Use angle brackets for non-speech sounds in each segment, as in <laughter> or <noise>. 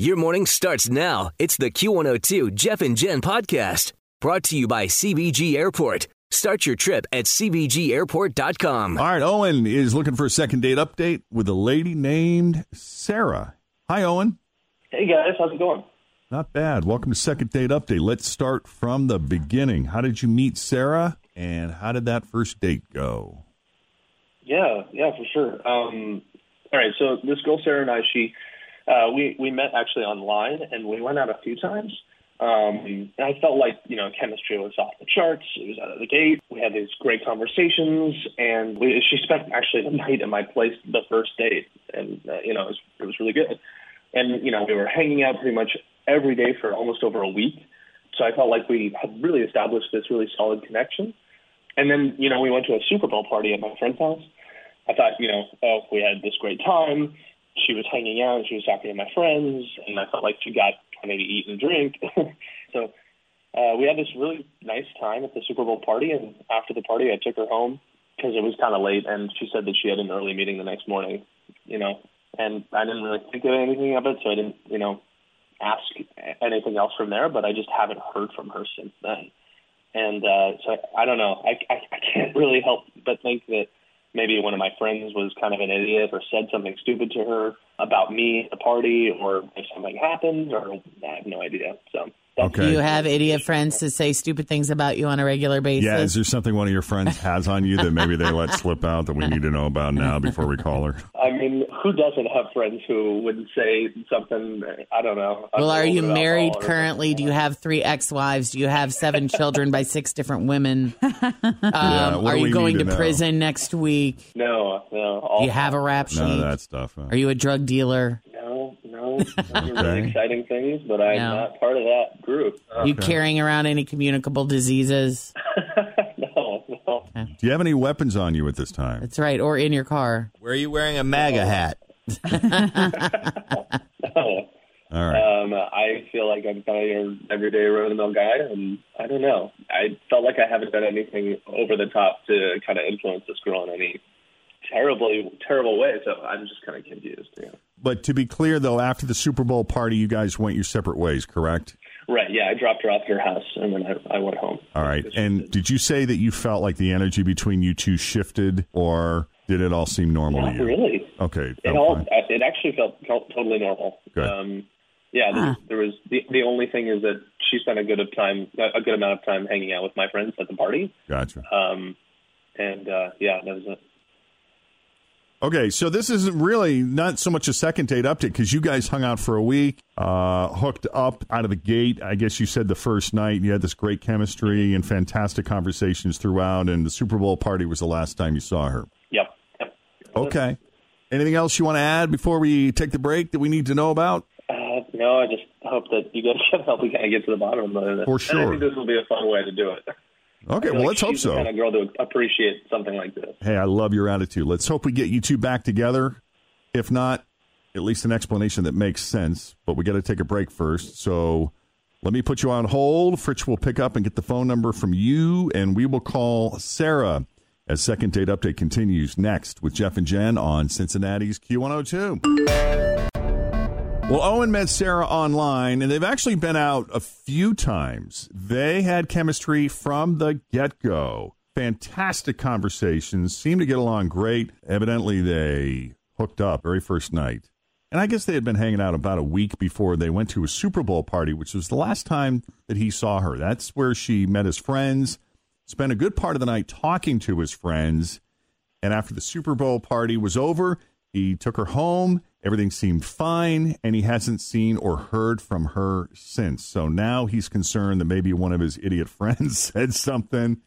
Your morning starts now. It's the Q102 Jeff and Jen podcast brought to you by CVG Airport. Start your trip at CVGAirport.com. All right, Owen is looking for a second date update with a lady named Sarah. Hi, Owen. Hey guys, how's it going? Not bad. Welcome to Second Date Update. Let's start from the beginning. How did you meet Sarah, and how did that first date go? Yeah, yeah, for sure. Um, all right, so this girl Sarah and I, she, uh, we we met actually online, and we went out a few times. Um, and I felt like you know chemistry was off the charts. It was out of the gate. We had these great conversations, and we, she spent actually the <laughs> night at my place the first date, and uh, you know it was, it was really good. And you know we were hanging out pretty much every day for almost over a week. So I felt like we had really established this really solid connection. And then you know we went to a Super Bowl party at my friend's house. I thought you know oh we had this great time. She was hanging out, and she was talking to my friends, and I felt like she got kind of to eat and drink. <laughs> so uh, we had this really nice time at the Super Bowl party, and after the party, I took her home because it was kind of late, and she said that she had an early meeting the next morning. You know, and I didn't really think of anything of it, so I didn't, you know, ask anything else from there. But I just haven't heard from her since then, and uh, so I, I don't know. I, I I can't really help but think that maybe one of my friends was kind of an idiot or said something stupid to her about me at the party, or if something happened, or I have no idea. So. Okay. Do you have idiot friends to say stupid things about you on a regular basis? Yeah, is there something one of your friends has on you that maybe they let slip out that we need to know about now before we call her? I mean, who doesn't have friends who would say something? I don't know. Well, are you married currently? Do you have three ex-wives? Do you have seven children by six different women? <laughs> Um, Yeah, are you going to to prison next week? No, no. All, Do you have a rap sheet? None of that stuff. huh? Are you a drug dealer? No, no. Those are Okay. really exciting things, but I'm No. not part of that group. Are you carrying around any communicable diseases? <laughs> no, no. Do you have any weapons on you at this time? That's right, or in your car. Where are you wearing a MAGA hat? <laughs> no. All right. Um, I feel like I'm kind of your everyday run-of-the-mill guy, and I don't know. I felt like I haven't done anything over the top to kind of influence this girl in any terribly terrible way. So I'm just kind of confused. Yeah. But to be clear, though, after the Super Bowl party, you guys went your separate ways, correct? Right. Yeah. I dropped her off at her house, and then I, I went home. All right. And did you say that you felt like the energy between you two shifted, or did it all seem normal Not to you? really. Okay. It all. fine. It actually felt, felt totally normal. Good. Um, yeah. There, there was the the only thing is that she spent a good of time a good amount of time hanging out with my friends at the party. Gotcha. Um, and uh, yeah, that was it. Okay, so this isn't really not so much a second date update because you guys hung out for a week, uh, hooked up out of the gate. I guess you said the first night you had this great chemistry and fantastic conversations throughout, and the Super Bowl party was the last time you saw her. Yep. yep. Okay. Anything else you want to add before we take the break that we need to know about? Uh, no, I just hope that you guys <laughs> can help me kind of get to the bottom of it. For And I sure. think this will be a fun way to do it. Okay, well, like let's hope so. kind of girl to appreciate something like this. Hey, I love your attitude. Let's hope we get you two back together. If not, at least an explanation that makes sense. But we got to take a break first. So let me put you on hold. Fritch will pick up and get the phone number from you, and we will call Sarah as Second Date Update continues next with Jeff and Jen on Cincinnati's Q102. Well, Owen met Sarah online, and they've actually been out a few times. They had chemistry from the get go. Fantastic conversations, seemed to get along great. Evidently, they hooked up very first night. And I guess they had been hanging out about a week before they went to a Super Bowl party, which was the last time that he saw her. That's where she met his friends, spent a good part of the night talking to his friends. And after the Super Bowl party was over, he took her home. Everything seemed fine, and he hasn't seen or heard from her since. So now he's concerned that maybe one of his idiot <laughs> friends said something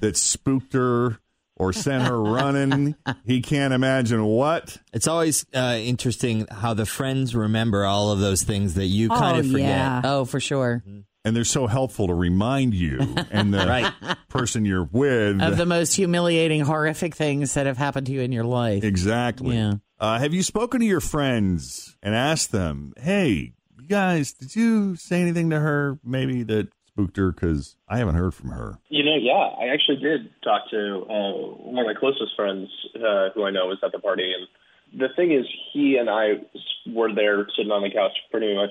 that spooked her or sent her <laughs> running. He can't imagine what. It's always uh, interesting how the friends remember all of those things that you kind Oh, of forget. yeah. Oh, for sure. And they're so helpful to remind you <laughs> and the Right. person you're with. Of the most humiliating, horrific things that have happened to you in your life. exactly. Yeah. Uh, have you spoken to your friends and asked them, hey, you guys, did you say anything to her maybe that spooked her? Because I haven't heard from her. You know, yeah, I actually did talk to uh, one of my closest friends uh, who I know was at the party, and the thing is, he and I were there sitting on the couch pretty much.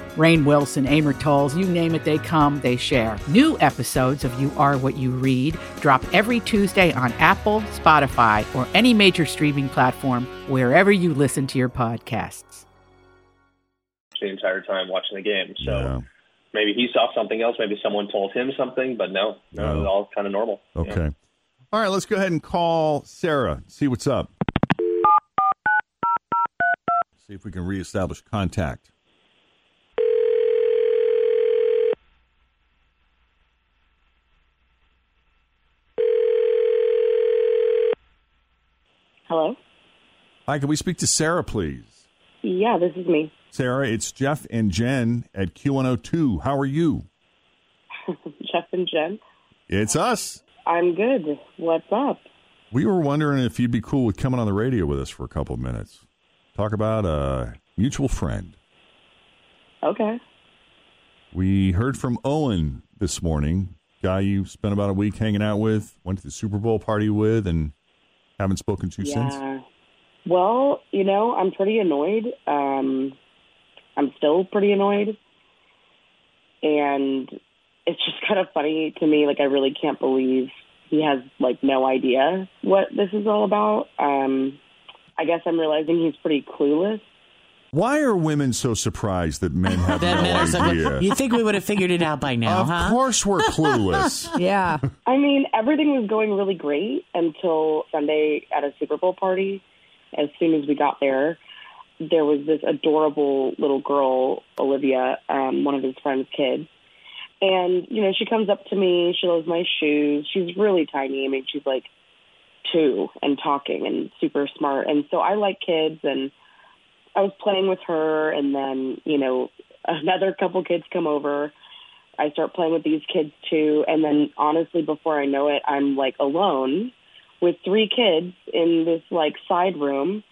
Rainn Wilson, Amor Towles, you name it, they come, they share. New episodes of You Are What You Read drop every Tuesday on Apple, Spotify, or any major streaming platform wherever you listen to your podcasts. the entire time watching the game. So Yeah. maybe he saw something else. Maybe someone told him something, but no, no, No. it was all kind of normal. Okay. All right, let's go ahead and call Sarah, see what's up. See if we can reestablish contact. Hello? Hi, can we speak to Sarah, please? Yeah, this is me. Sarah, it's Jeff and Jen at Q102. How are you? <laughs> Jeff and Jen. It's us. I'm good. What's up? We were wondering if you'd be cool with coming on the radio with us for a couple of minutes. Talk about a mutual friend. Okay. We heard from Owen this morning, guy you spent about a week hanging out with, went to the Super Bowl party with, and haven't spoken to since. Yeah. Well, you know, I'm pretty annoyed. Um, I'm still pretty annoyed. And it's <laughs> just kind of funny to me. Like, I really can't believe he has, like, no idea what this is all about. Um, I guess I'm realizing he's pretty clueless. Why are women so surprised that men <laughs> have That no men are idea? <laughs> You think we would have figured it out by now, of huh? course we're <laughs> clueless. Yeah. I mean, everything was going really great until Sunday at a Super Bowl party. As soon as we got there, there was this adorable little girl, Olivia, um, one of his friend's kids. And, you know, she comes up to me. She loves my shoes. She's really tiny. I mean, she's like two and talking and super smart. And so I like kids and I was playing with her and then, you know, another couple kids come over. I start playing with these kids too. And then honestly, before I know it, I'm like alone with three kids in this like side room.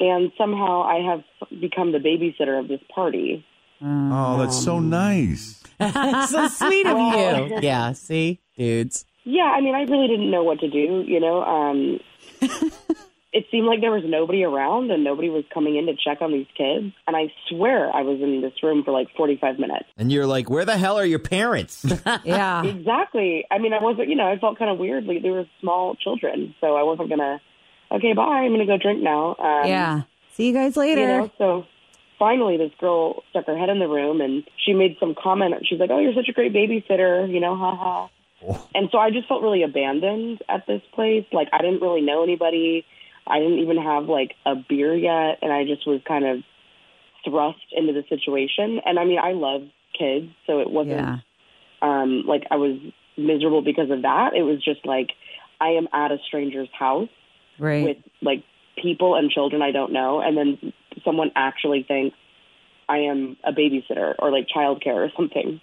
And somehow I have become the babysitter of this party. oh, that's so nice. <laughs> so sweet of Well- you. <laughs> Yeah, see? Dudes. Yeah, I mean, I really didn't know what to do, you know. Um, <laughs> it seemed like there was nobody around and nobody was coming in to check on these kids. And I swear I was in this room for like 45 minutes. And you're like, where the hell are your parents? <laughs> Yeah. Exactly. I mean, I wasn't, you know, I felt kind of weird. Like, they were small children. So I wasn't going to, okay, bye. I'm going to go drink now. Um, Yeah. See you guys later. You know, so finally this girl stuck her head in the room and she made some comment. She's like, oh, you're such a great babysitter, you know, ha ha. And so I just felt really abandoned at this place. Like I didn't really know anybody. I didn't even have like a beer yet. And I just was kind of thrust into the situation. And I mean, I love kids. So it wasn't Yeah. um, like I was miserable because of that. It was just like I am at a stranger's house Right. with like people and children I don't know, and then someone actually thinks I am a babysitter or like childcare or something.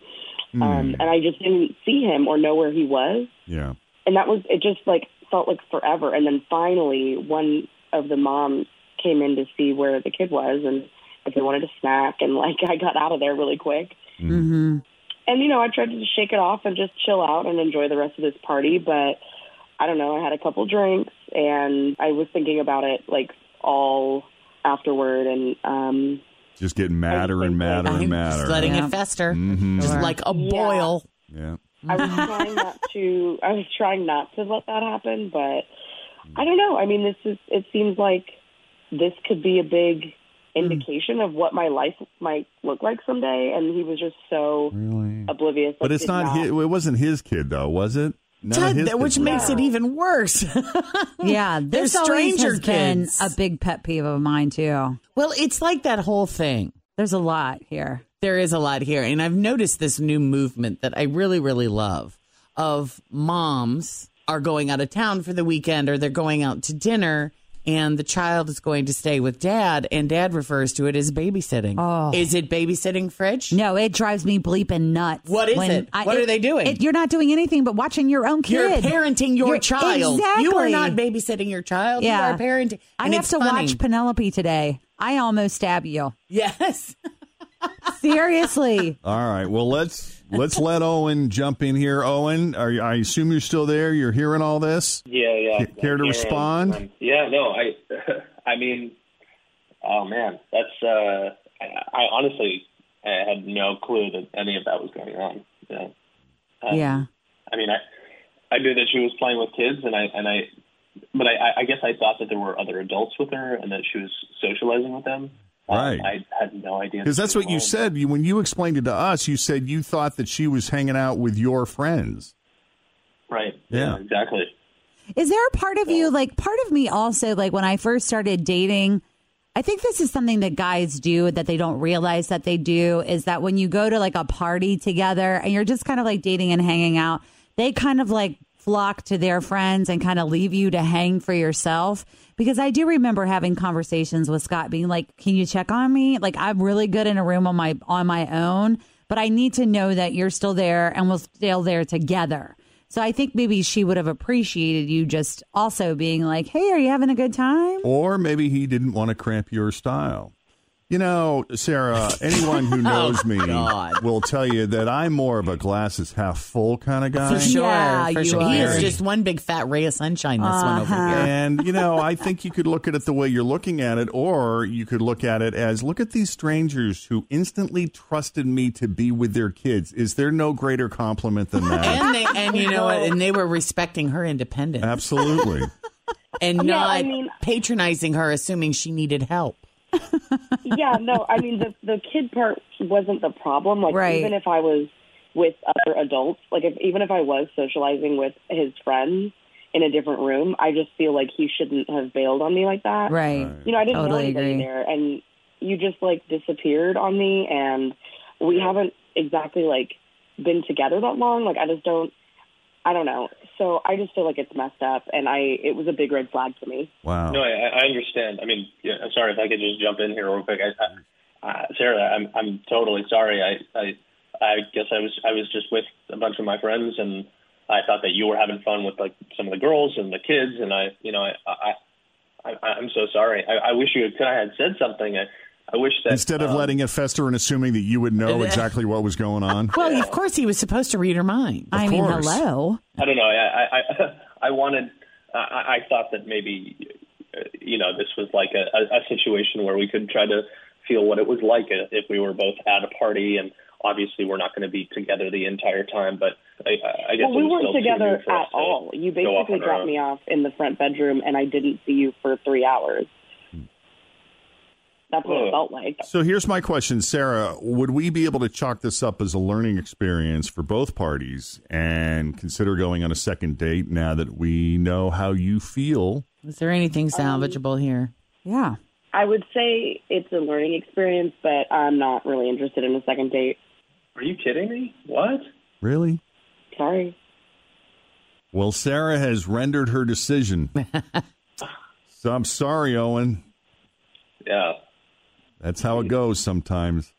Hmm. Um, and I just didn't see him or know where he was, Yeah. and that was it. Just like felt like forever, and then finally one of the moms came in to see where the kid was and if they wanted a snack. And like, I got out of there really quick. Mm-hmm. And, you know, I tried to shake it off and just chill out and enjoy the rest of this party. But I don't know, I had a couple drinks and I was thinking about it like all afterward. And, um, Just getting madder and madder and madder. Just letting Yeah. it fester. Mhm. Just like a boil. Yeah. I was mm-hmm. trying not to. I was trying not to let that happen, but I don't know. I mean, this is. It seems like this could be a big mm. indication of what my life might look like someday. And he was just so really? oblivious. But it's did not, his, it wasn't his kid though, was it? None Ted, which kids were- makes it even worse. <laughs> Yeah, They're this stranger has been a big pet peeve of mine too. Well, it's like that whole thing. There's a lot here. There is a lot here. And I've noticed this new movement that I really, really love of moms are going out of town for the weekend or they're going out to dinner and the child is going to stay with dad and dad refers to it as babysitting. Oh. Is it babysitting, Fridge? No, it drives me bleeping nuts. What is it? What are they doing? it- you're not doing anything but watching your own kids. You're parenting your You're- child. Exactly. You are not babysitting your child. Yeah. You are parenting. I have to funny. watch Penelope today. I almost stab you. Yes. <laughs> Seriously. All right. Well, let's let's let Owen jump in here. Owen, are you, I assume you're still there. You're hearing all this. Yeah, yeah. C- care to Yeah, respond? um, yeah, no, I, <laughs> I mean, oh man, that's. uh I, I honestly I had no clue that any of that was going on. Yeah. Um, yeah. I mean, I, I knew that she was playing with kids, and I, and I, but I, I guess I thought that there were other adults with her, and that she was socializing with them. Um, Right. I had no idea. Because that's what you said. You, when you explained it to us, you said you thought that she was hanging out with your friends. Right. Yeah. exactly. Is there a part of you, like, part of me also, like, when I first started dating, I think this is something that guys do that they don't realize that they do is that when you go to like a party together and you're just kind of like dating and hanging out, they kind of like flock to their friends and kind of leave you to hang for yourself. Because I do remember having conversations with Scott being like, Can you check on me? Like, I'm really good in a room on my on my own, but I need to know that you're still there and we're still there together. So I think maybe she would have appreciated you just also being like, "Hey, are you having a good time?" Or maybe he didn't want to cramp your style. You know, Sarah, anyone who <laughs> oh, knows me God. will tell you that I'm more of a glasses half full kind of guy. For sure. Yeah, for you sure. He is just one big fat ray of sunshine, this one over uh-huh. here. And, you know, I think you could look at it the way you're looking at it, or you could look at it as look at these strangers who instantly trusted me to be with their kids. Is there no greater compliment than that? And they and you know what? And they were respecting her independence Absolutely. and Yeah, not I mean- patronizing her, assuming she needed help. Yeah, no, I mean the the kid part wasn't the problem. Like Right. even if I was with other adults, like if even if I was socializing with his friends in a different room, I just feel like he shouldn't have bailed on me like that. Right. You know, I didn't know Totally anybody agree. there, and you just like disappeared on me, and we haven't exactly like been together that long. Like I just don't, I don't know. So I just feel like it's messed up, and I it was a big red flag to me. Wow. No, I, I understand. I mean, yeah, I'm sorry if I could just jump in here real quick. I, I, uh, Sarah, I'm I'm totally sorry. I, I I guess I was I was just with a bunch of my friends, and I thought that you were having fun with like some of the girls and the kids, and I, you know, I I, I I'm so sorry. I, I wish you could I had said something. I, I wish that Instead of um, letting it fester and assuming that you would know exactly what was going on. <laughs> Well, of course he was supposed to read her mind. I mean, course. hello. I don't know. I I I, <laughs> I wanted. I, I thought that maybe uh, you know this was like a, a, a situation where we could try to feel what it was like if we were both at a party, and obviously we're not going to be together the entire time. But I, I guess Well, we weren't together new for us at to all. You basically on dropped me off in the front bedroom, and I didn't see you for three hours. That's what Whoa. it felt like. So here's my question, Sarah. Would we be able to chalk this up as a learning experience for both parties and consider going on a second date now that we know how you feel? Is there anything um, salvageable here? Yeah. I would say it's a learning experience, but I'm not really interested in a second date. Are you kidding me? What? Really? Sorry. Well, Sarah has rendered her decision. <laughs> so I'm sorry, Owen. Yeah. That's how it goes sometimes.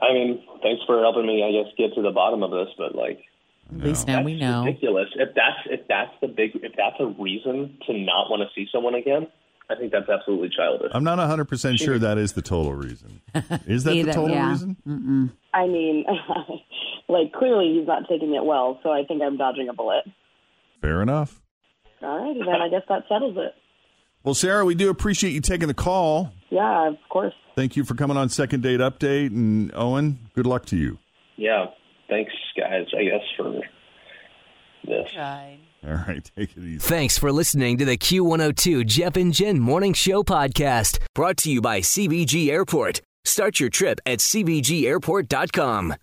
I mean, thanks for helping me. I guess get to the bottom of this, but like. At least now we know. ridiculous. If that's if that's the big if that's a reason to not want to see someone again, I think that's absolutely childish. I'm not 100% sure that is the total reason. <laughs> Is that the total yeah. reason? Mm-mm. I mean, <laughs> like clearly he's not taking it well, so I think I'm dodging a bullet. Fair enough. All right, then I guess that settles it. Well, Sarah, we do appreciate you taking the call. Yeah, of course. Thank you for coming on Second Date Update. And Owen, good luck to you. Yeah, thanks, guys. I guess for this. All right, <laughs> take it easy. Thanks for listening to the Q102 Jeff and Jen Morning Show podcast, brought to you by CVG Airport. Start your trip at CVGAirport.com.